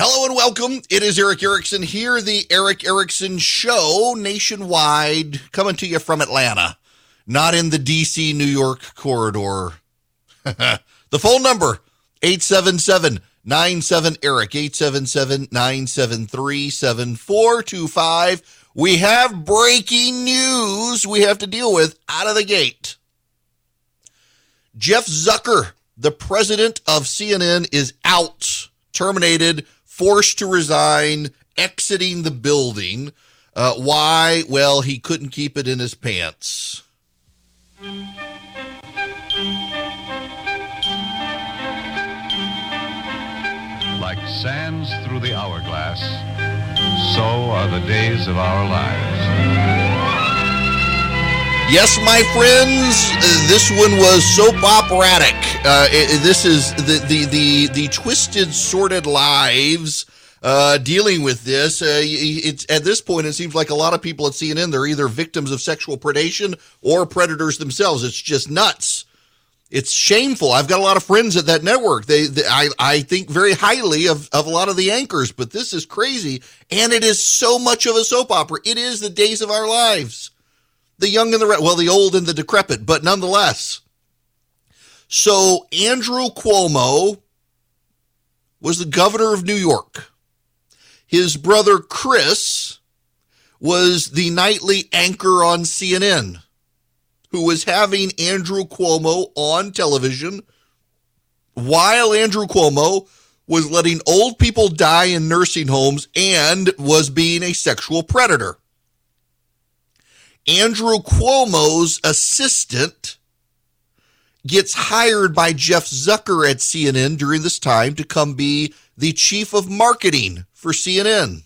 Hello and welcome. It is Erick Erickson here, the Erick Erickson Show nationwide, coming to you from Atlanta, not in the DC New York corridor. the phone number 877 97 Erick 877 973 7425. We have breaking news we have to deal with out of the gate. Jeff Zucker, the president of CNN, is out, terminated forced to resign, exiting the building. Uh, why? Well, he couldn't keep it in his pants. Like sands through the hourglass, so are the days of our lives. Yes, my friends, this one was soap operatic. Uh, this is the, the the the twisted, sordid lives uh, dealing with this. Uh, it's at this point, it seems like a lot of people at CNN they're either victims of sexual predation or predators themselves. It's just nuts. It's shameful. I've got a lot of friends at that network. They, they I, I think very highly of, of a lot of the anchors, but this is crazy. And it is so much of a soap opera. It is the days of our lives. The young and the, well, the old and the decrepit, but nonetheless. So Andrew Cuomo was the governor of New York. His brother Chris was the nightly anchor on CNN who was having Andrew Cuomo on television while Andrew Cuomo was letting old people die in nursing homes and was being a sexual predator. Andrew Cuomo's assistant gets hired by Jeff Zucker at CNN during this time to come be the chief of marketing for CNN.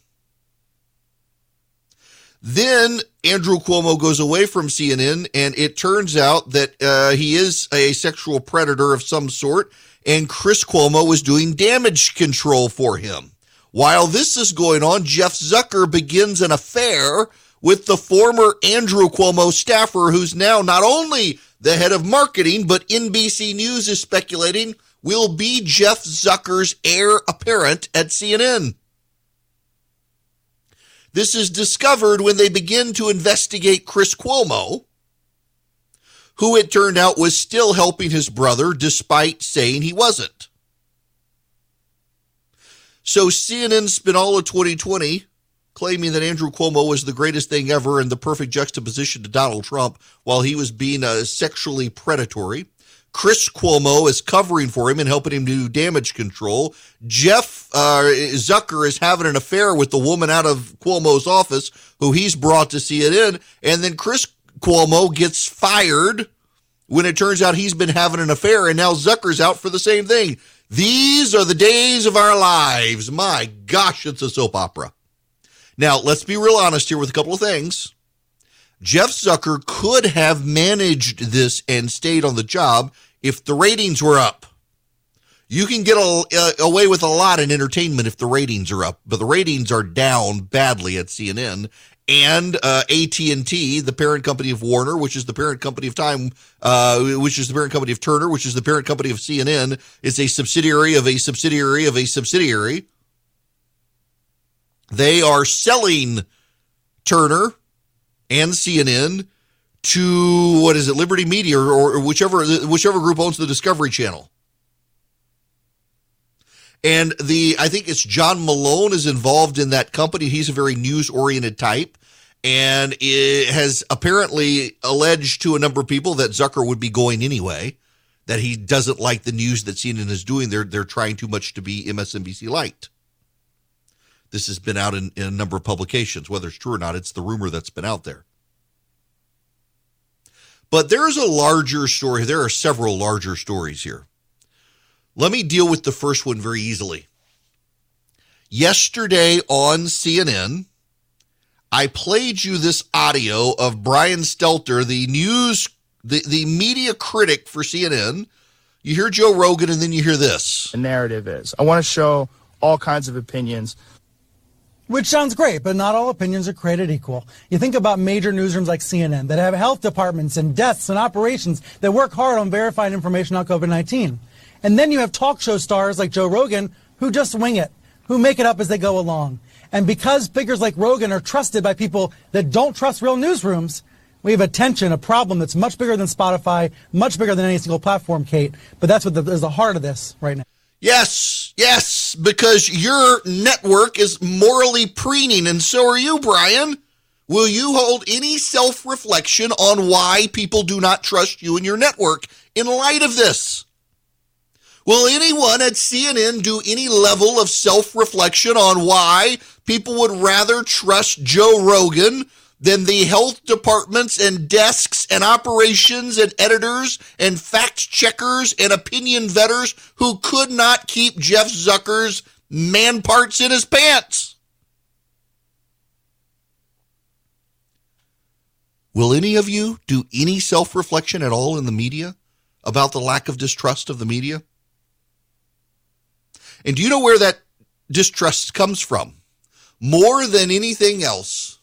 Then Andrew Cuomo goes away from CNN, and it turns out that uh, he is a sexual predator of some sort, and Chris Cuomo was doing damage control for him. While this is going on, Jeff Zucker begins an affair with the former Andrew Cuomo staffer, who's now not only the head of marketing, but NBC News is speculating will be Jeff Zucker's heir apparent at CNN. This is discovered when they begin to investigate Chris Cuomo, who it turned out was still helping his brother despite saying he wasn't. So CNN of 2020 claiming that Andrew Cuomo was the greatest thing ever and the perfect juxtaposition to Donald Trump while he was being uh, sexually predatory. Chris Cuomo is covering for him and helping him do damage control. Jeff uh, Zucker is having an affair with the woman out of Cuomo's office who he's brought to CNN. And then Chris Cuomo gets fired when it turns out he's been having an affair and now Zucker's out for the same thing. These are the days of our lives. My gosh, it's a soap opera. Now, let's be real honest here with a couple of things. Jeff Zucker could have managed this and stayed on the job if the ratings were up. You can get a, uh, away with a lot in entertainment if the ratings are up, but the ratings are down badly at CNN and uh, AT&T, the parent company of Warner, which is the parent company of Time, uh, which is the parent company of Turner, which is the parent company of CNN, is a subsidiary of a subsidiary of a subsidiary. They are selling Turner and CNN to what is it, Liberty Media or, or whichever whichever group owns the Discovery Channel. And the I think it's John Malone is involved in that company. He's a very news oriented type and has apparently alleged to a number of people that Zucker would be going anyway, that he doesn't like the news that CNN is doing. They're they're trying too much to be MSNBC light. This has been out in, in a number of publications. Whether it's true or not, it's the rumor that's been out there. But there's a larger story. There are several larger stories here. Let me deal with the first one very easily. Yesterday on CNN, I played you this audio of Brian Stelter, the news, the, the media critic for CNN. You hear Joe Rogan and then you hear this. The narrative is I want to show all kinds of opinions which sounds great, but not all opinions are created equal. You think about major newsrooms like CNN that have health departments and desks and operations that work hard on verifying information on COVID 19. And then you have talk show stars like Joe Rogan who just wing it. who make it up as they go along. And because figures like Rogan are trusted by people that don't trust real newsrooms, we have a tension, a problem that's much bigger than Spotify, much bigger than any single platform, Kate. But that's what the, is the heart of this right now. Yes, yes, because your network is morally preening, and so are you, Brian. Will you hold any self reflection on why people do not trust you and your network in light of this? Will anyone at CNN do any level of self reflection on why people would rather trust Joe Rogan than the health departments and desks and operations and editors and fact checkers and opinion vetters who could not keep Jeff Zucker's man parts in his pants? Will any of you do any self reflection at all in the media about the lack of distrust of the media? And do you know where that distrust comes from? More than anything else,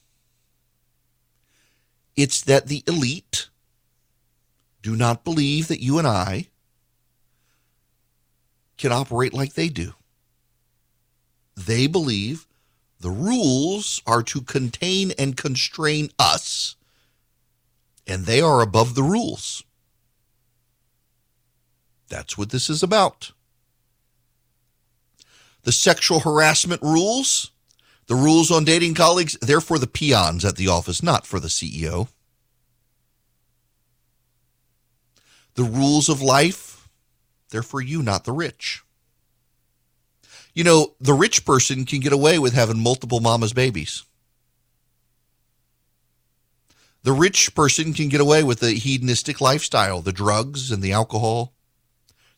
it's that the elite do not believe that you and I can operate like they do. They believe the rules are to contain and constrain us, and they are above the rules. That's what this is about. The sexual harassment rules, the rules on dating colleagues, they're for the peons at the office, not for the CEO. The rules of life, they're for you, not the rich. You know, the rich person can get away with having multiple mama's babies. The rich person can get away with the hedonistic lifestyle, the drugs and the alcohol,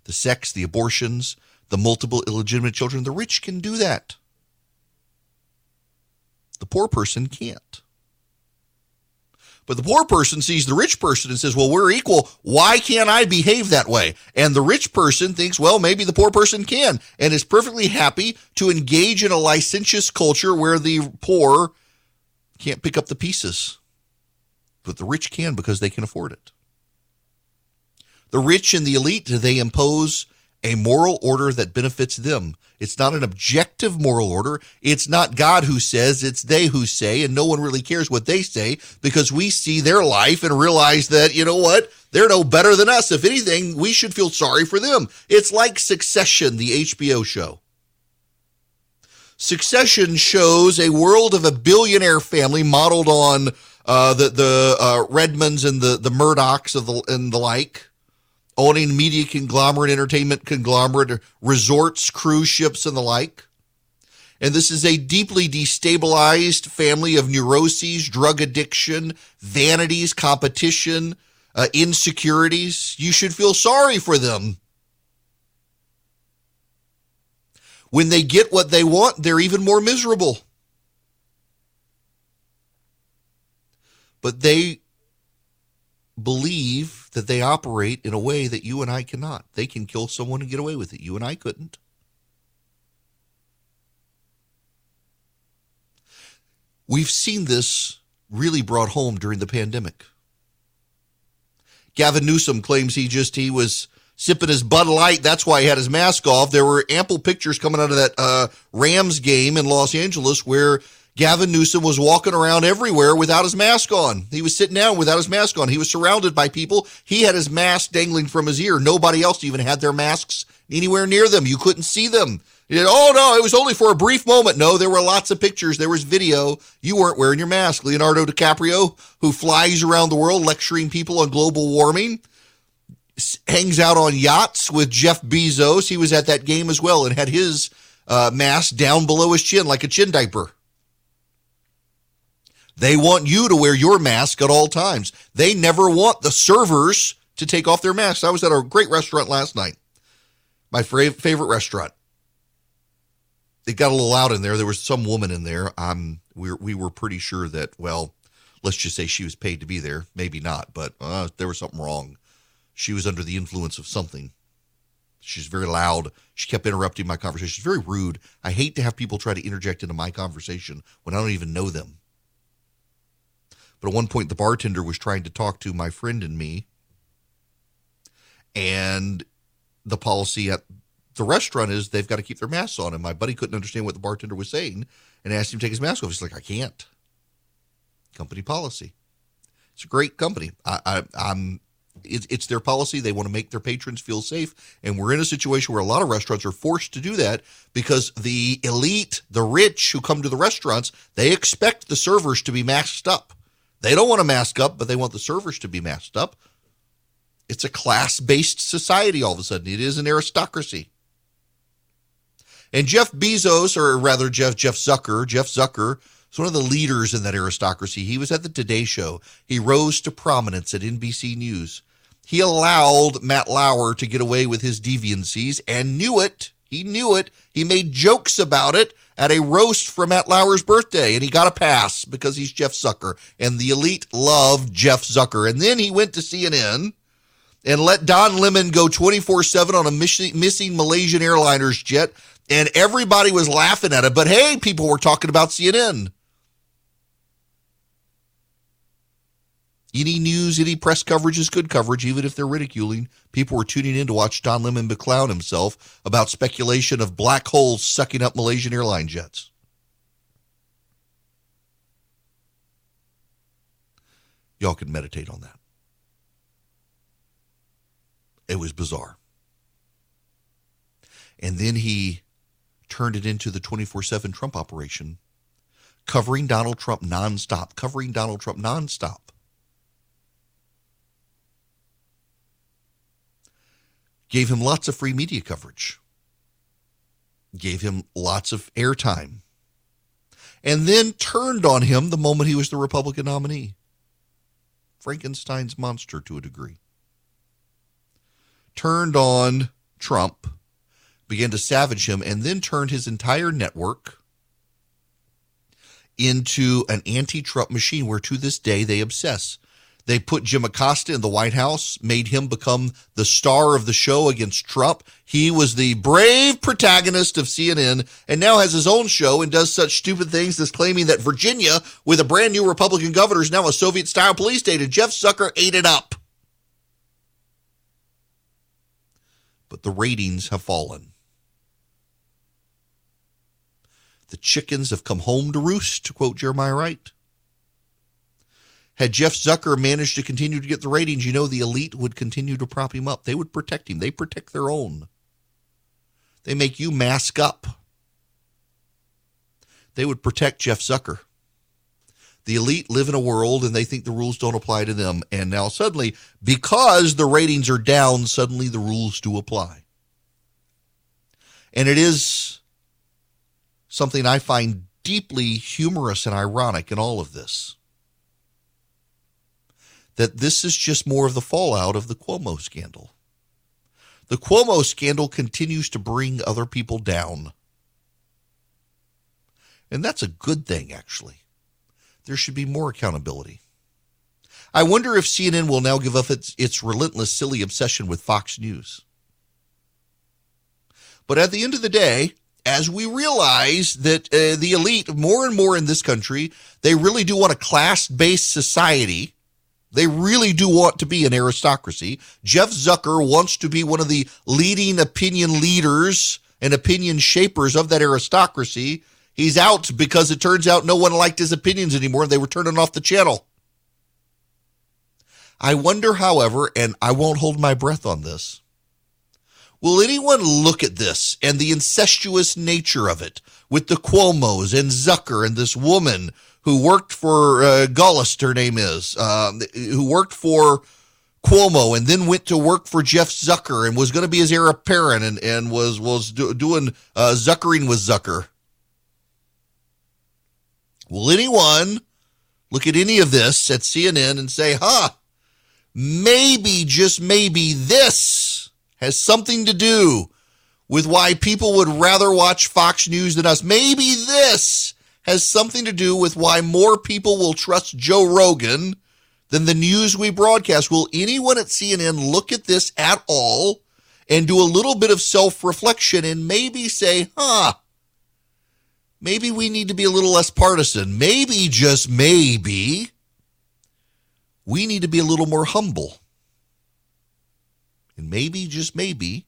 the sex, the abortions, the multiple illegitimate children. The rich can do that. The poor person can't. But the poor person sees the rich person and says, Well, we're equal. Why can't I behave that way? And the rich person thinks, Well, maybe the poor person can, and is perfectly happy to engage in a licentious culture where the poor can't pick up the pieces. But the rich can because they can afford it. The rich and the elite, they impose a moral order that benefits them. It's not an objective moral order. It's not God who says, it's they who say, and no one really cares what they say because we see their life and realize that, you know what? They're no better than us. If anything, we should feel sorry for them. It's like Succession, the HBO show. Succession shows a world of a billionaire family modeled on uh, the the uh, Redstones and the the Murdochs of the and the like owning media conglomerate, entertainment conglomerate, resorts, cruise ships, and the like. And this is a deeply destabilized family of neuroses, drug addiction, vanities, competition, uh, insecurities. You should feel sorry for them. When they get what they want, they're even more miserable. But they believe that they operate in a way that you and I cannot. They can kill someone and get away with it. You and I couldn't. We've seen this really brought home during the pandemic. Gavin Newsom claims he just he was sipping his Bud Light. That's why he had his mask off. There were ample pictures coming out of that uh, Rams game in Los Angeles where Gavin Newsom was walking around everywhere without his mask on. He was sitting down without his mask on. He was surrounded by people. He had his mask dangling from his ear. Nobody else even had their masks anywhere near them. You couldn't see them. Said, oh no, it was only for a brief moment. No, there were lots of pictures. There was video. You weren't wearing your mask. Leonardo DiCaprio, who flies around the world lecturing people on global warming, hangs out on yachts with Jeff Bezos. He was at that game as well and had his uh, mask down below his chin like a chin diaper. They want you to wear your mask at all times. They never want the servers to take off their masks. I was at a great restaurant last night, my favorite restaurant. It got a little loud in there. There was some woman in there. Um, we were, we were pretty sure that, well, let's just say she was paid to be there. Maybe not, but uh, there was something wrong. She was under the influence of something. She's very loud. She kept interrupting my conversation. She's very rude. I hate to have people try to interject into my conversation when I don't even know them. But at one point, the bartender was trying to talk to my friend and me. And the policy at the restaurant is they've got to keep their masks on. And my buddy couldn't understand what the bartender was saying and asked him to take his mask off. He's like, I can't. Company policy. It's a great company. I. It, it's their policy. They want to make their patrons feel safe, and we're in a situation where a lot of restaurants are forced to do that because the elite, the rich who come to the restaurants, they expect the servers to be masked up. They don't want to mask up, but they want the servers to be masked up. It's a class-based society. All of a sudden, it is an aristocracy. And Jeff Bezos, or rather Jeff Jeff Zucker, Jeff Zucker is one of the leaders in that aristocracy. He was at the Today Show. He rose to prominence at NBC News. He allowed Matt Lauer to get away with his deviancies and knew it. He knew it. He made jokes about it at a roast for Matt Lauer's birthday, and he got a pass because he's Jeff Zucker. And the elite loved Jeff Zucker. And then he went to CNN and let Don Lemon go 24 7 on a missing Malaysian Airliners jet and everybody was laughing at it. But hey, people were talking about CNN. Any news, any press coverage is good coverage, even if they're ridiculing. People were tuning in to watch Don Lemon beclown himself about speculation of black holes sucking up Malaysian airline jets. Y'all can meditate on that. It was bizarre. And then he turned it into the 24 7 Trump operation, covering Donald Trump nonstop, covering Donald Trump nonstop. Gave him lots of free media coverage, gave him lots of airtime, and then turned on him the moment he was the Republican nominee. Frankenstein's monster to a degree. Turned on Trump began to savage him, and then turned his entire network into an anti Trump machine where to this day they obsess. They put Jim Acosta in the White House, made him become the star of the show against Trump. He was the brave protagonist of CNN and now has his own show and does such stupid things as claiming that Virginia, with a brand new Republican governor, is now a Soviet style police state. And Jeff Zucker ate it up. But the ratings have fallen. The chickens have come home to roost, to quote Jeremiah Wright. Had Jeff Zucker managed to continue to get the ratings, you know the elite would continue to prop him up. They would protect him. They protect their own. They make you mask up. They would protect Jeff Zucker. The elite live in a world and they think the rules don't apply to them. And now suddenly, because the ratings are down, suddenly the rules do apply. And it is something I find deeply humorous and ironic in all of this. That this is just more of the fallout of the Cuomo scandal. The Cuomo scandal continues to bring other people down. And that's a good thing, actually. There should be more accountability. I wonder if CNN will now give up its, its relentless, silly obsession with Fox News. But at the end of the day, as we realize that uh, the elite, more and more in this country, they really do want a class based society. They really do want to be an aristocracy. Jeff Zucker wants to be one of the leading opinion leaders and opinion shapers of that aristocracy. He's out because it turns out no one liked his opinions anymore. They were turning off the channel. I wonder, however, and I won't hold my breath on this Will anyone look at this and the incestuous nature of it with the Cuomos and Zucker and this woman who worked for uh, her name is, uh, who worked for Cuomo and then went to work for Jeff Zucker and was going to be his heir apparent and, and was was do, doing uh, Zuckering with Zucker. Will anyone look at any of this at CNN and say, huh, maybe, just maybe this has something to do with why people would rather watch Fox News than us. Maybe this has something to do with why more people will trust Joe Rogan than the news we broadcast. Will anyone at CNN look at this at all and do a little bit of self reflection and maybe say, huh, maybe we need to be a little less partisan? Maybe, just maybe, we need to be a little more humble. And maybe, just maybe,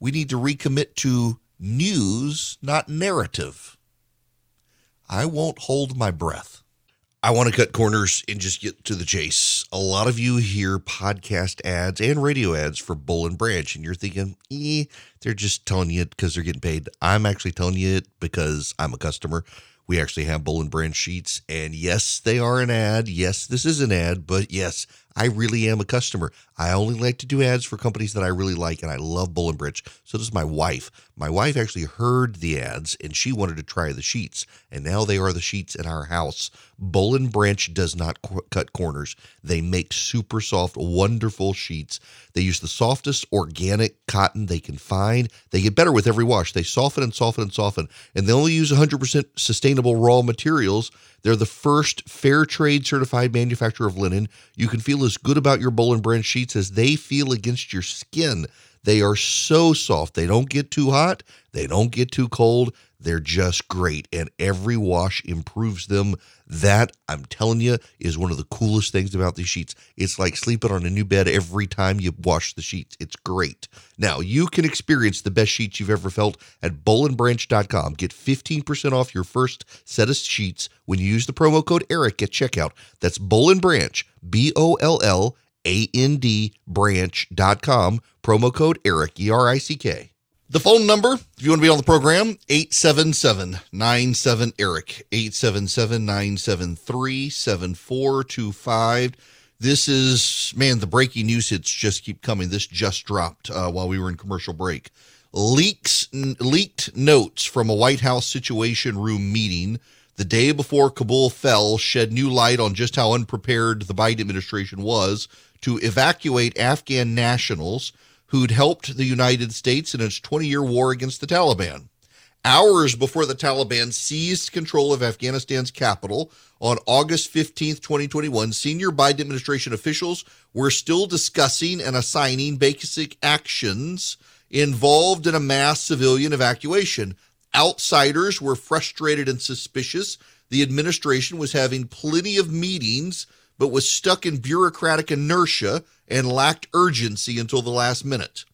We need to recommit to news, not narrative. I won't hold my breath. I want to cut corners and just get to the chase. A lot of you hear podcast ads and radio ads for Boll and Branch, and you're thinking, eh, they're just telling you it because they're getting paid. I'm actually telling you it because I'm a customer. We actually have Boll and Branch sheets, and yes, they are an ad. Yes, this is an ad, but yes, I really am a customer. I only like to do ads for companies that I really like, and I love Boll and Branch. So does my wife. My wife actually heard the ads, and she wanted to try the sheets, and now they are the sheets in our house. Boll and Branch does not qu- cut corners. They make super soft, wonderful sheets. They use the softest organic cotton they can find. They get better with every wash. They soften and soften and soften, and they only use 100% sustainable raw materials. They're the first fair trade certified manufacturer of linen. You can feel as good about your Boll and Branch sheets as they feel against your skin. They are so soft. They don't get too hot. They don't get too cold. They're just great. And every wash improves them. That, I'm telling you, is one of the coolest things about these sheets. It's like sleeping on a new bed every time you wash the sheets. It's great. Now, you can experience the best sheets you've ever felt at bollandbranch.com. Get 15% off your first set of sheets when you use the promo code ERICK at checkout. That's Boll and Branch, B O L L A N D branch.com. Promo code ERICK, E R I C K. The phone number, if you want to be on the program, 877 97 ERICK, 877 973 7425. This is, man, the breaking news hits just keep coming. This just dropped uh, while we were in commercial break. Leaks, n- leaked notes from a White House Situation Room meeting the day before Kabul fell shed new light on just how unprepared the Biden administration was to evacuate Afghan nationals who'd helped the United States in its 20 year war against the Taliban. Hours before the Taliban seized control of Afghanistan's capital on August 15, 2021, senior Biden administration officials were still discussing and assigning basic actions involved in a mass civilian evacuation. Outsiders were frustrated and suspicious. The administration was having plenty of meetings, but was stuck in bureaucratic inertia and lacked urgency until the last minute.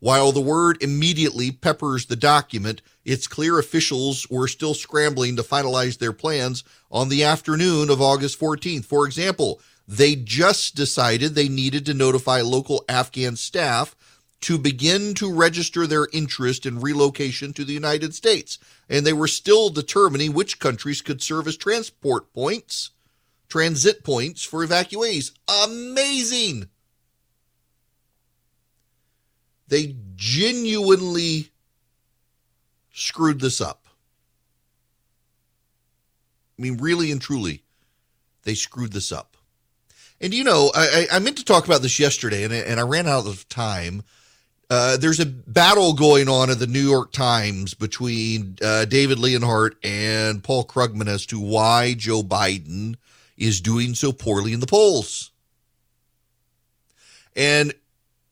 While the word immediately peppers the document, it's clear officials were still scrambling to finalize their plans on the afternoon of August 14th. For example, they just decided they needed to notify local Afghan staff to begin to register their interest in relocation to the United States. And they were still determining which countries could serve as transport points, transit points for evacuees. Amazing! They genuinely screwed this up. I mean, really and truly, they screwed this up. And you know, I, I meant to talk about this yesterday, and, and I ran out of time. Uh, there's a battle going on in the New York Times between uh, David Leonhardt and Paul Krugman as to why Joe Biden is doing so poorly in the polls. And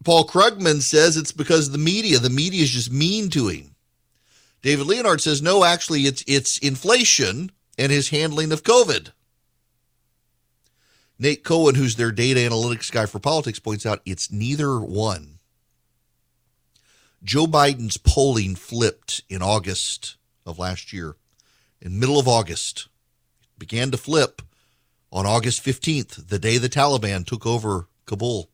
Paul Krugman says it's because of the media. The media is just mean to him. David Leonhardt says no, actually, it's it's inflation and his handling of COVID. Nate Cohn, who's their data analytics guy for politics, points out it's neither one. Joe Biden's polling flipped in August of last year. In middle of August, it began to flip on August 15th, the day the Taliban took over Kabul.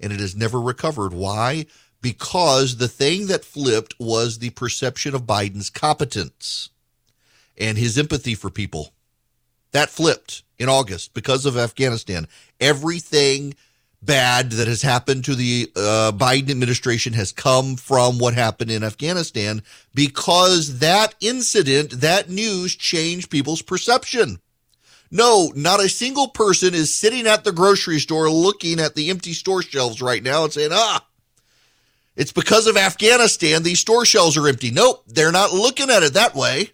And it has never recovered. Why? Because the thing that flipped was the perception of Biden's competence and his empathy for people. That flipped in August because of Afghanistan. Everything bad that has happened to the uh, Biden administration has come from what happened in Afghanistan because that incident, that news changed people's perception. No, not a single person is sitting at the grocery store looking at the empty store shelves right now and saying, ah, it's because of Afghanistan these store shelves are empty. Nope, they're not looking at it that way.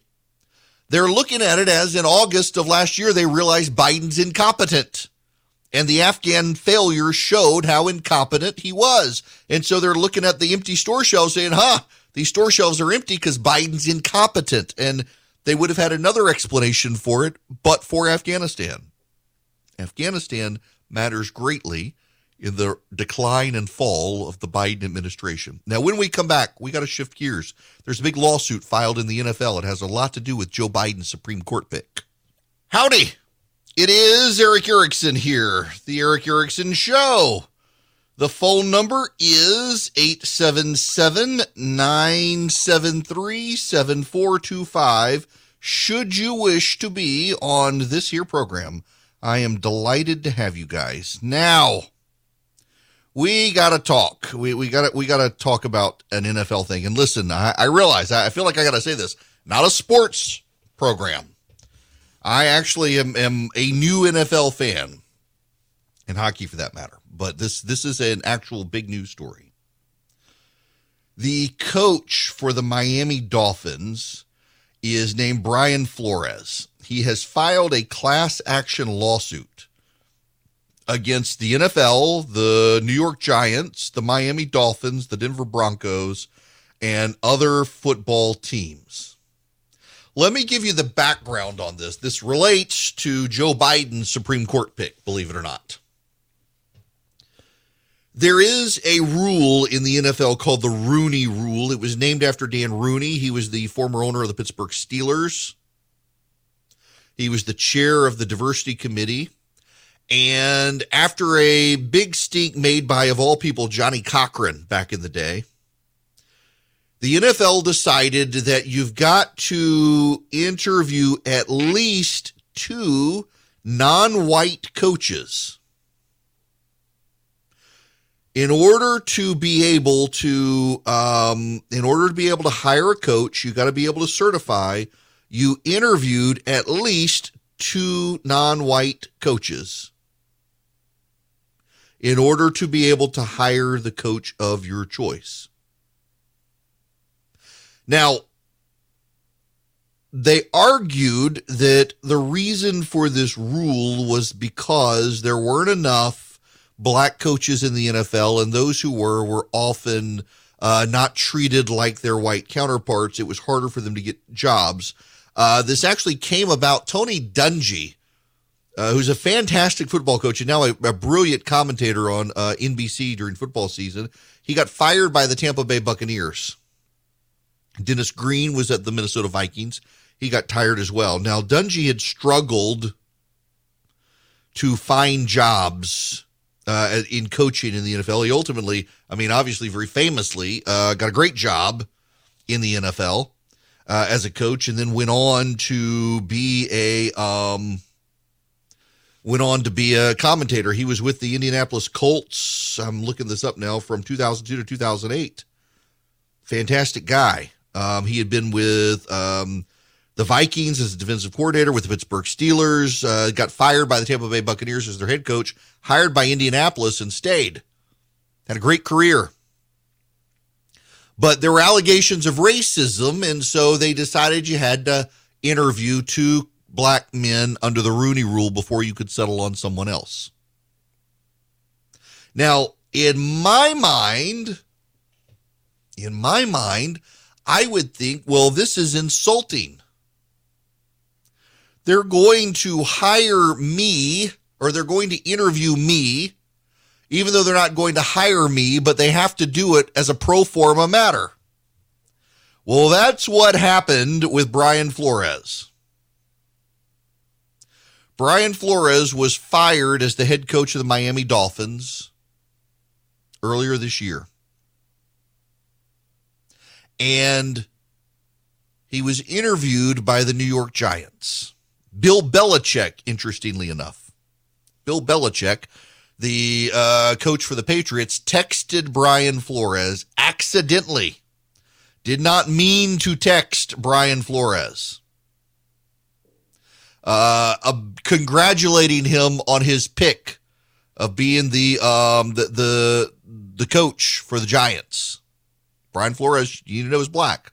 They're looking at it as in August of last year, they realized Biden's incompetent. And the Afghan failure showed how incompetent he was. And so they're looking at the empty store shelves saying, huh, these store shelves are empty because Biden's incompetent. And they would have had another explanation for it, but for Afghanistan. Afghanistan matters greatly in the decline and fall of the Biden administration. Now, when we come back, we got to shift gears. There's a big lawsuit filed in the NFL. It has a lot to do with Joe Biden's Supreme Court pick. Howdy. It is Erick Erickson here, the Erick Erickson Show. The phone number is 877 973 7425. Should you wish to be on this here program, I am delighted to have you guys. Now, we got to talk. We, we got to we got to talk about an NFL thing. And listen, I, I realize I feel like I got to say this. Not a sports program. I actually am, am a new NFL fan, and hockey for that matter. But this this is an actual big news story. The coach for the Miami Dolphins is named Brian Flores. He has filed a class action lawsuit against the NFL, the New York Giants, the Miami Dolphins, the Denver Broncos, and other football teams. Let me give you the background on this. This relates to Joe Biden's Supreme Court pick, believe it or not. There is a rule in the NFL called the Rooney Rule. It was named after Dan Rooney. He was the former owner of the Pittsburgh Steelers. He was the chair of the diversity committee. And after a big stink made by, of all people, Johnnie Cochran back in the day, the NFL decided that you've got to interview at least two non white coaches in order to be able to um, in order to be able to hire a coach you got to be able to certify you interviewed at least two non-white coaches. In order to be able to hire the coach of your choice. Now they argued that the reason for this rule was because there weren't enough black coaches in the NFL, and those who were were often uh, not treated like their white counterparts. It was harder for them to get jobs. Uh, this actually came about. Tony Dungy, uh, who's a fantastic football coach and now a, a brilliant commentator on uh, NBC during football season, he got fired by the Tampa Bay Buccaneers. Dennis Green was at the Minnesota Vikings. He got tired as well. Now, Dungy had struggled to find jobs uh, in coaching in the NFL. He ultimately, I mean, obviously, very famously, uh, got a great job in the NFL uh, as a coach, and then went on to be a um, went on to be a commentator. He was with the Indianapolis Colts. I'm looking this up now from 2002 to 2008. Fantastic guy. Um, he had been with um, the Vikings as a defensive coordinator with the Pittsburgh Steelers, uh, got fired by the Tampa Bay Buccaneers as their head coach, hired by Indianapolis and stayed. Had a great career. But there were allegations of racism, and so they decided you had to interview two black men under the Rooney rule before you could settle on someone else. Now, in my mind, in my mind, I would think, well, this is insulting they're going to hire me or they're going to interview me, even though they're not going to hire me, but they have to do it as a pro forma matter. Well, that's what happened with Brian Flores. Brian Flores was fired as the head coach of the Miami Dolphins earlier this year. And he was interviewed by the New York Giants. Bill Belichick, interestingly enough. Bill Belichick, the uh, coach for the Patriots, texted Brian Flores accidentally. Did not mean to text Brian Flores. Uh, uh, congratulating him on his pick of being the um the the the coach for the Giants. Brian Flores, you know, is black.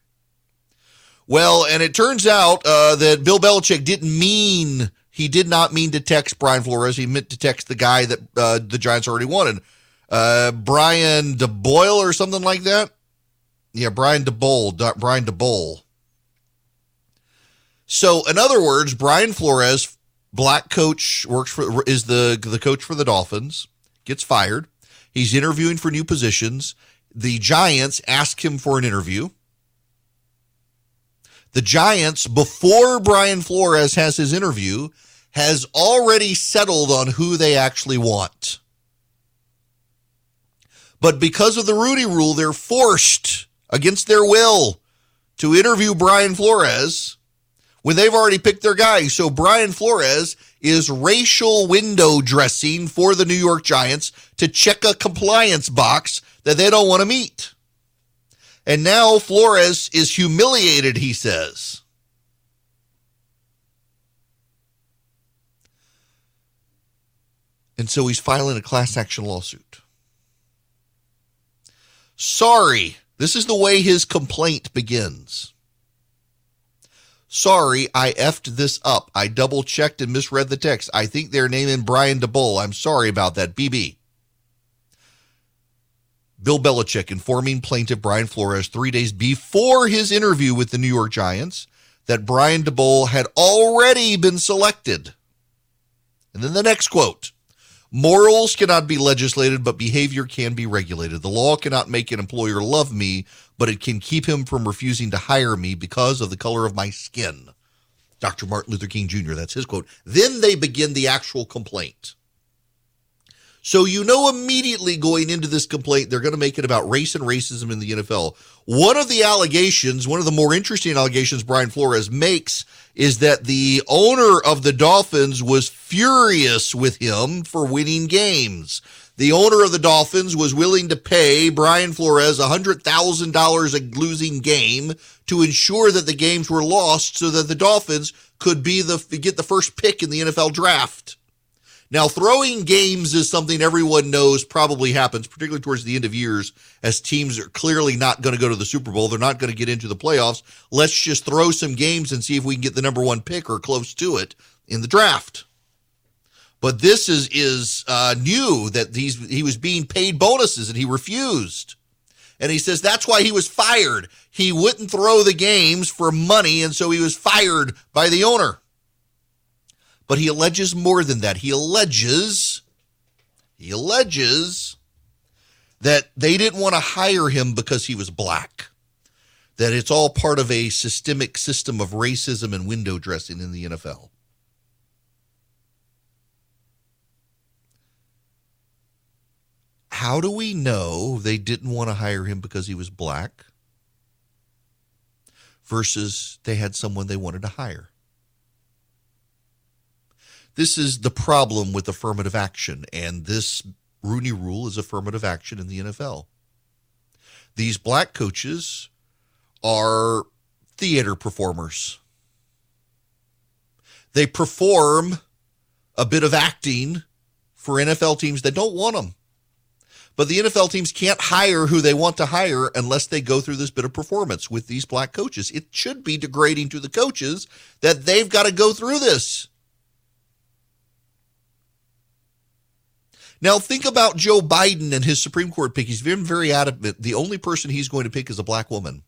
Well, and it turns out uh, that Bill Belichick didn't mean he did not mean to text Brian Flores. He meant to text the guy that uh, the Giants already wanted, uh, Brian DeBoyle or something like that. Yeah, Brian Daboll, Brian Daboll. So, in other words, Brian Flores, black coach, works for is the the coach for the Dolphins, gets fired. He's interviewing for new positions. The Giants ask him for an interview. The Giants, before Brian Flores has his interview, has already settled on who they actually want. But because of the Rooney rule, they're forced against their will to interview Brian Flores when they've already picked their guy. So Brian Flores is racial window dressing for the New York Giants to check a compliance box that they don't want to meet. And now Flores is humiliated, he says. And so he's filing a class action lawsuit. Sorry, this is the way his complaint begins. Sorry, I effed this up. I double checked and misread the text. I think they're naming Brian Daboll. I'm sorry about that. BB. Bill Belichick informing plaintiff Brian Flores three days before his interview with the New York Giants that Brian Daboll had already been selected. And then the next quote Morals cannot be legislated, but behavior can be regulated. The law cannot make an employer love me, but it can keep him from refusing to hire me because of the color of my skin. Dr. Martin Luther King Jr., that's his quote. Then they begin the actual complaint. So you know immediately going into this complaint, they're going to make it about race and racism in the NFL. One of the allegations, one of the more interesting allegations Brian Flores makes is that the owner of the Dolphins was furious with him for winning games. The owner of the Dolphins was willing to pay Brian Flores $100,000 a losing game to ensure that the games were lost so that the Dolphins could be the get the first pick in the NFL draft. Now, throwing games is something everyone knows probably happens, particularly towards the end of years, as teams are clearly not going to go to the Super Bowl. They're not going to get into the playoffs. Let's just throw some games and see if we can get the number one pick or close to it in the draft. But this is is uh, new that he's he was being paid bonuses and he refused. And he says that's why he was fired. He wouldn't throw the games for money, and so he was fired by the owner. But he alleges more than that. He alleges, he alleges that they didn't want to hire him because he was black. That it's all part of a systemic system of racism and window dressing in the NFL. How do we know they didn't want to hire him because he was black versus they had someone they wanted to hire? This is the problem with affirmative action, and this Rooney rule is affirmative action in the NFL. These black coaches are theater performers. They perform a bit of acting for NFL teams that don't want them. But the NFL teams can't hire who they want to hire unless they go through this bit of performance with these black coaches. It should be degrading to the coaches that they've got to go through this. Now, think about Joe Biden and his Supreme Court pick. He's been very adamant. The only person he's going to pick is a black woman.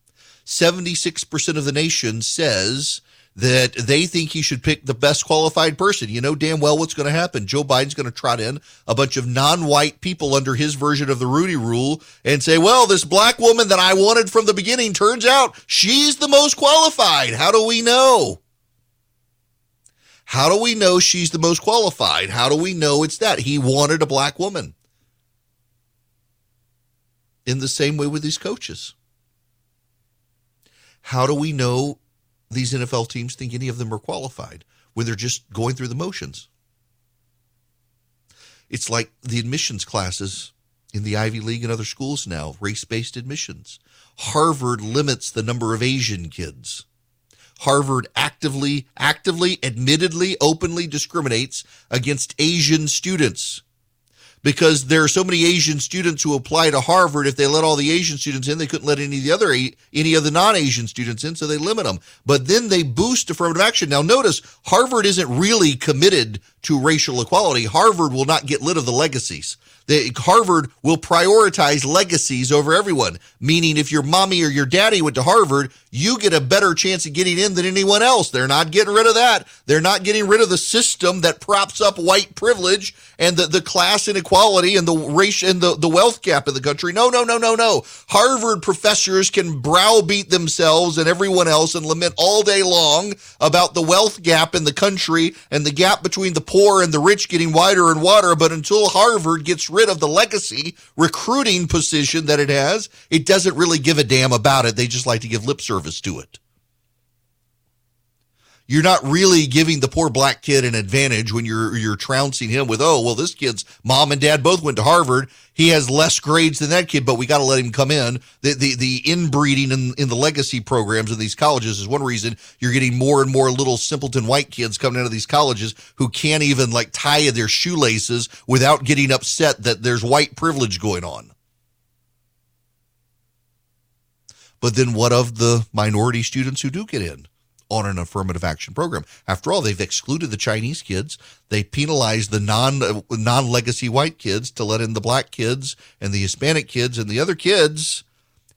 76% of the nation says that they think he should pick the best qualified person. You know damn well what's going to happen. Joe Biden's going to trot in a bunch of non white people under his version of the Rooney rule and say, well, this black woman that I wanted from the beginning turns out she's the most qualified. How do we know? How do we know she's the most qualified? How do we know it's that? He wanted a black woman. In the same way with these coaches. How do we know these NFL teams think any of them are qualified when they're just going through the motions? It's like the admissions classes in the Ivy League and other schools now, race based admissions. Harvard limits the number of Asian kids. Harvard actively, actively, admittedly, openly discriminates against Asian students because there are so many Asian students who apply to Harvard. If they let all the Asian students in, they couldn't let any of the other any of the non-Asian students in, so they limit them. But then they boost affirmative action. Now, notice Harvard isn't really committed to racial equality, Harvard will not get rid of the legacies. The, Harvard will prioritize legacies over everyone, meaning if your mommy or your daddy went to Harvard, you get a better chance of getting in than anyone else. They're not getting rid of that. They're not getting rid of the system that props up white privilege and the, the class inequality and the race and the, the wealth gap in the country. No, no, no, no, no. Harvard professors can browbeat themselves and everyone else and lament all day long about the wealth gap in the country and the gap between the poor and the rich getting wider and wider. But until Harvard gets rid of the legacy recruiting position that it has. It doesn't really give a damn about it. They just like to give lip service to it. You're not really giving the poor black kid an advantage when you're you're trouncing him with, oh, well, this kid's mom and dad both went to Harvard. He has less grades than that kid, but we got to let him come in. The the the inbreeding in, in the legacy programs in these colleges is one reason you're getting more and more little simpleton white kids coming out of these colleges who can't even like tie their shoelaces without getting upset that there's white privilege going on. But then what of the minority students who do get in? On an affirmative action program. After all, they've excluded the Chinese kids. They penalized the non non legacy white kids to let in the black kids and the Hispanic kids and the other kids.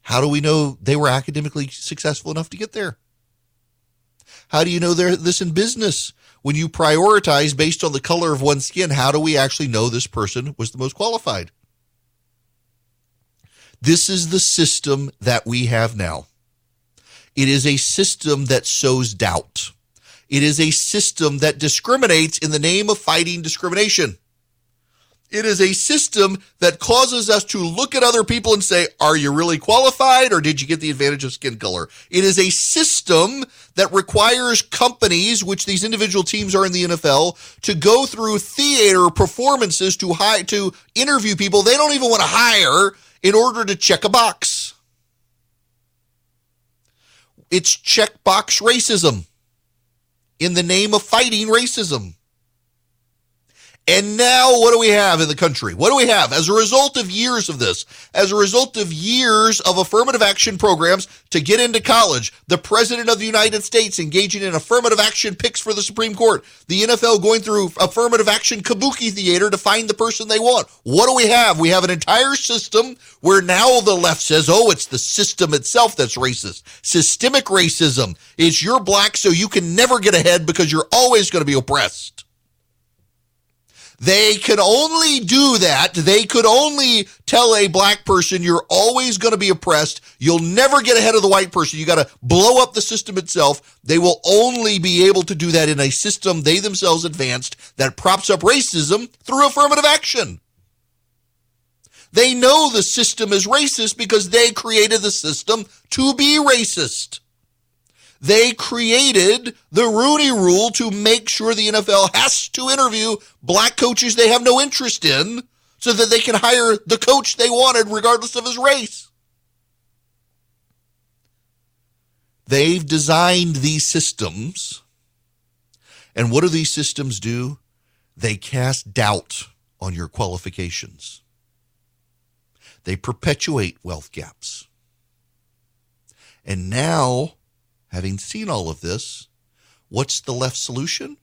How do we know they were academically successful enough to get there? How do you know they're this in business? When you prioritize based on the color of one's skin, how do we actually know this person was the most qualified? This is the system that we have now. It is a system that sows doubt. It is a system that discriminates in the name of fighting discrimination. It is a system that causes us to look at other people and say, are you really qualified or did you get the advantage of skin color? It is a system that requires companies, which these individual teams are in the NFL, to go through theater performances to hire, to interview people they don't even want to hire in order to check a box. It's checkbox racism in the name of fighting racism. And now, what do we have in the country? What do we have as a result of years of this? As a result of years of affirmative action programs to get into college, the President of the United States engaging in affirmative action picks for the Supreme Court, the NFL going through affirmative action kabuki theater to find the person they want. What do we have? We have an entire system where now the left says, oh, it's the system itself that's racist. Systemic racism is you're black, so you can never get ahead because you're always going to be oppressed. They could only do that. They could only tell a black person, you're always going to be oppressed. You'll never get ahead of the white person. You got to blow up the system itself. They will only be able to do that in a system they themselves advanced that props up racism through affirmative action. They know the system is racist because they created the system to be racist. They created the Rooney rule to make sure the NFL has to interview black coaches they have no interest in so that they can hire the coach they wanted regardless of his race. They've designed these systems. And what do these systems do? They cast doubt on your qualifications. They perpetuate wealth gaps. And now Having seen all of this, what's the left solution?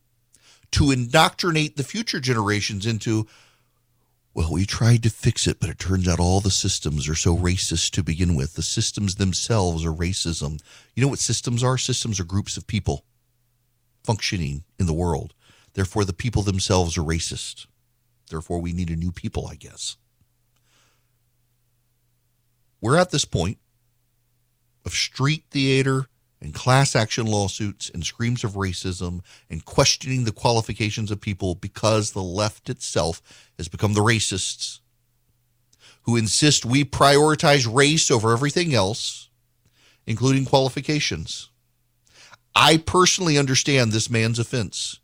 To indoctrinate the future generations into, well, we tried to fix it, but it turns out all the systems are so racist to begin with. The systems themselves are racism. You know what systems are? Systems are groups of people functioning in the world. Therefore, the people themselves are racist. Therefore, we need a new people, I guess. We're at this point of street theater and class action lawsuits and screams of racism and questioning the qualifications of people because the left itself has become the racists who insist we prioritize race over everything else, including qualifications. I personally understand this man's offense.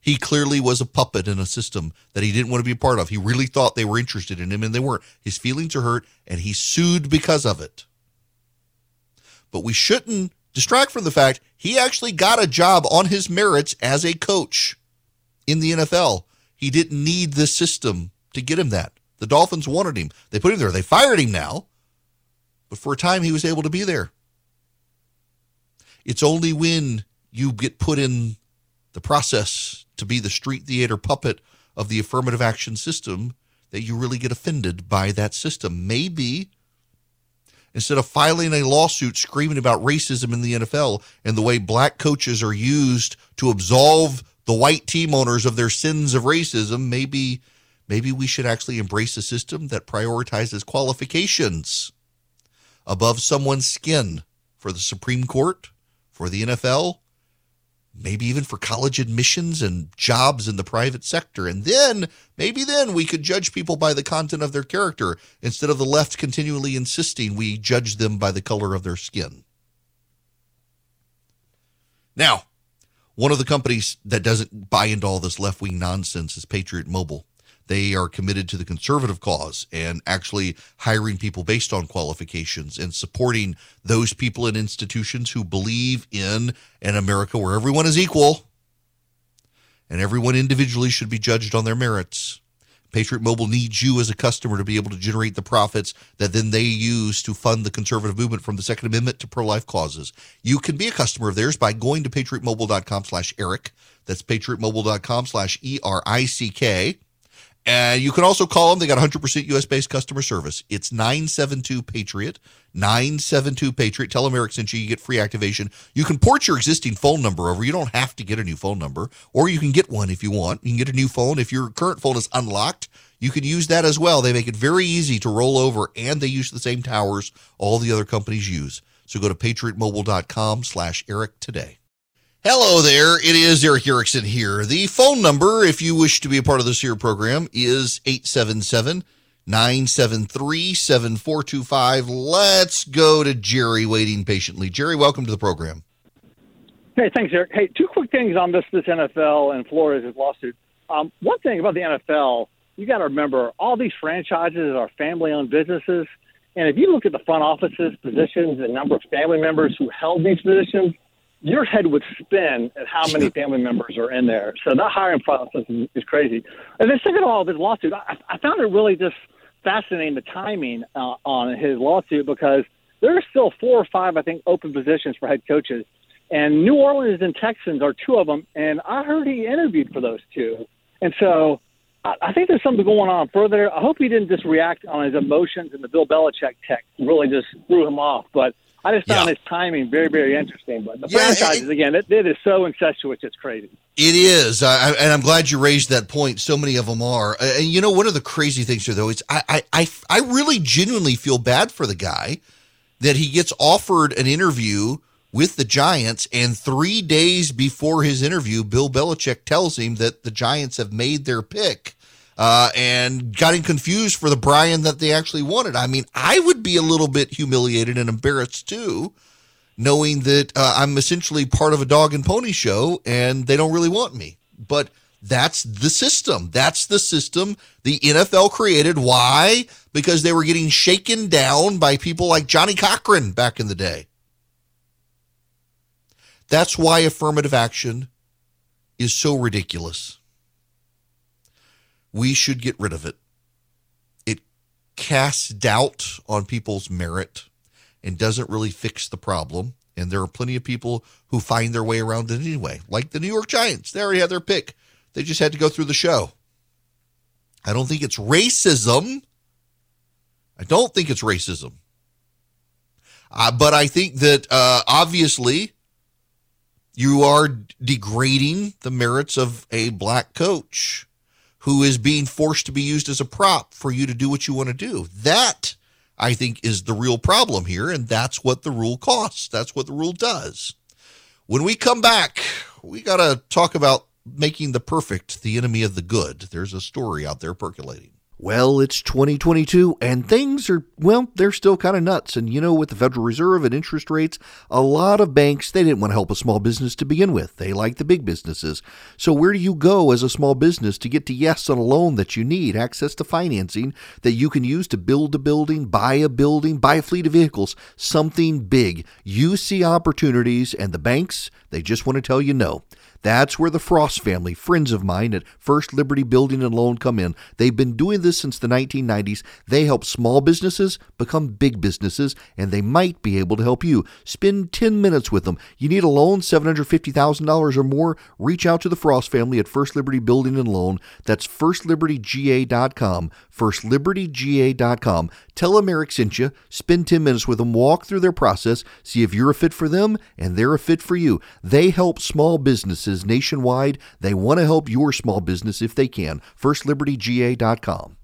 He clearly was a puppet in a system that he didn't want to be a part of. He really thought they were interested in him and they weren't. His feelings are hurt and he sued because of it. But we shouldn't distract from the fact he actually got a job on his merits as a coach in the NFL. He didn't need the system to get him that. The Dolphins wanted him. They put him there. They fired him now. But for a time, he was able to be there. It's only when you get put in the process to be the street theater puppet of the affirmative action system that you really get offended by that system. Maybe instead of filing a lawsuit screaming about racism in the NFL and the way black coaches are used to absolve the white team owners of their sins of racism, maybe maybe we should actually embrace a system that prioritizes qualifications above someone's skin for the Supreme Court, for the NFL, maybe even for college admissions and jobs in the private sector. And then, maybe then we could judge people by the content of their character instead of the left continually insisting we judge them by the color of their skin. Now, one of the companies that doesn't buy into all this left wing nonsense is Patriot Mobile. They are committed to the conservative cause and actually hiring people based on qualifications and supporting those people and institutions who believe in an America where everyone is equal and everyone individually should be judged on their merits. Patriot Mobile needs you as a customer to be able to generate the profits that then they use to fund the conservative movement from the Second Amendment to pro-life causes. You can be a customer of theirs by going to patriotmobile.com slash Erick. That's patriotmobile.com slash E-R-I-C-K. And you can also call them. They got 100% US based customer service. It's 972 Patriot. 972 Patriot. Tell them Erick sent you. You get free activation. You can port your existing phone number over. You don't have to get a new phone number, or you can get one if you want. You can get a new phone. If your current phone is unlocked, you can use that as well. They make it very easy to roll over, and they use the same towers all the other companies use. So go to patriotmobile.com slash Erick today. Hello there. It is Erick Erickson here. The phone number, if you wish to be a part of this here program, is 877 973 7425. Let's go to Jerry waiting patiently. Jerry, welcome to the program. Hey, thanks, Erick. Hey, two quick things on this this NFL and Flores' lawsuit. Um, one thing about the NFL, you got to remember all these franchises are family-owned businesses, and if you look at the front offices, positions, and number of family members who held these positions, your head would spin at how many family members are in there. So that hiring process is, is crazy. And then second of all, this lawsuit, I, I found it really just fascinating the timing uh, on his lawsuit because there are still four or five, I think, open positions for head coaches. And New Orleans and Texans are two of them. And I heard he interviewed for those two. And so I, I think there's something going on further. I hope he didn't just react on his emotions and the Bill Belichick text really just threw him off. But I just found yeah. his timing very, very interesting. But the yeah, franchises, it, again, it, it is so incestuous, it's crazy. It is, I, and I'm glad you raised that point. So many of them are, and you know, one of the crazy things here, though, is I, I, I really genuinely feel bad for the guy that he gets offered an interview with the Giants, and three days before his interview, Bill Belichick tells him that the Giants have made their pick uh, and getting confused for the Brian that they actually wanted. I mean, I would be a little bit humiliated and embarrassed too, knowing that uh, I'm essentially part of a dog and pony show and they don't really want me. But that's the system. That's the system the NFL created. Why? Because they were getting shaken down by people like Johnnie Cochran back in the day. That's why affirmative action is so ridiculous we should get rid of it. It casts doubt on people's merit and doesn't really fix the problem. And there are plenty of people who find their way around it anyway, like the New York Giants. They already had their pick, they just had to go through the show. I don't think it's racism. I don't think it's racism. Uh, but I think that uh, obviously you are degrading the merits of a black coach who is being forced to be used as a prop for you to do what you want to do. That, I think, is the real problem here. And that's what the rule costs. That's what the rule does. When we come back, we got to talk about making the perfect the enemy of the good. There's a story out there percolating. Well, it's 2022 and things are, well, they're still kind of nuts. And you know, with the Federal Reserve and interest rates, a lot of banks, they didn't want to help a small business to begin with. They like the big businesses. So where do you go as a small business to get to yes on a loan that you need, access to financing that you can use to build a building, buy a building, buy a fleet of vehicles, something big? You see opportunities and the banks, they just want to tell you no. That's where the Frost family, friends of mine at First Liberty Building and Loan, come in. They've been doing this since the 1990s. They help small businesses become big businesses, and they might be able to help you. Spend 10 minutes with them. You need a loan, $750,000 or more? Reach out to the Frost family at First Liberty Building and Loan. That's firstlibertyga.com. Firstlibertyga.com. Tell them Erick sent you. Spend 10 minutes with them. Walk through their process. See if you're a fit for them and they're a fit for you. They help small businesses nationwide. They want to help your small business if they can. FirstLibertyGA.com.